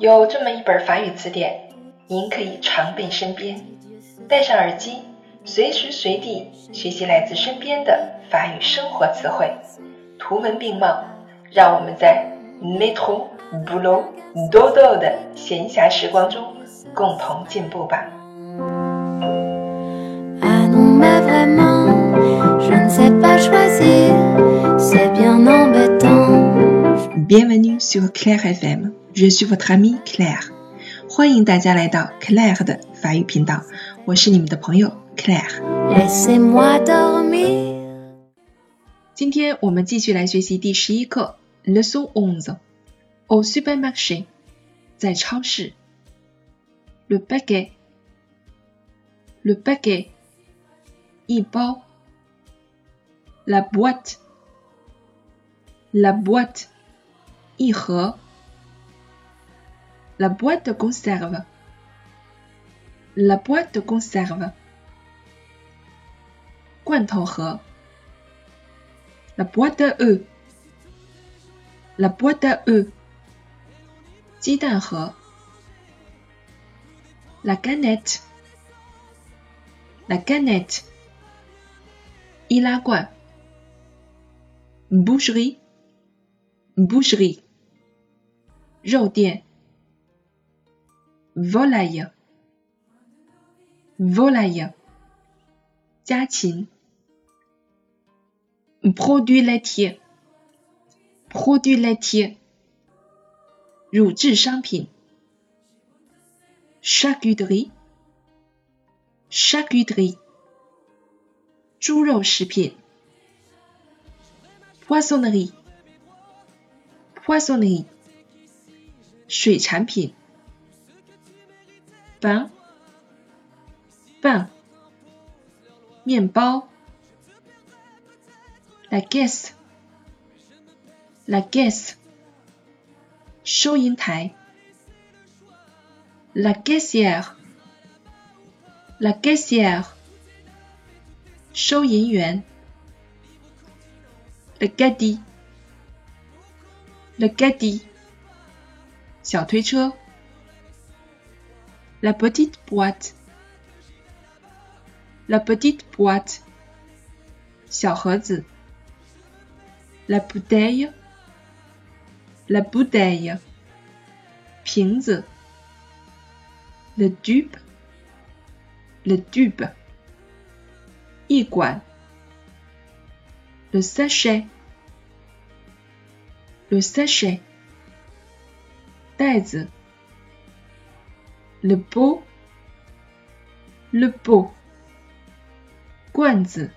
有这么一本法语词典，您可以常备身边，戴上耳机，随时随地学习来自身边的法语生活词汇，图文并茂，让我们在 metro、boulot、dodo 的闲暇时光中共同进步吧。Ah non, mais vraiment, je ne sais pas choisir, c'est bien embêtant. Bienvenue sur Claire FM，je suis votre amie Claire。欢迎大家来到 Claire 的法语频道，我是你们的朋友 Claire。今天我们继续来学习第十一课，Leçon onze。Au supermarché，在超市。Le paquet，le paquet，一包。La boîte，la boîte，一盒。La boîte de conserve，la boîte de conserve，罐头盒。La boîte à œufs. La boîte à œufs. 鸡蛋盒。La canette. La canette. 易拉罐。Boucherie. Boucherie. 肉店。 Volaille. Volaille. 家禽。produit laitier, produit laitier，乳制商品。charcuterie, charcuterie，猪肉食品。poissonnerie, poissonnerie，水产品。Pain, pain，面包。La caisse, la caisse，收银台。La caissière, la caissière，收银员。Le caddie, le caddie，小推车。La petite boîte, la petite boîte，小盒子。La bouteille, la bouteille，瓶子。Le tube, le tube，一管。Le sachet, le sachet，袋子。 Le pot, le pot，罐子。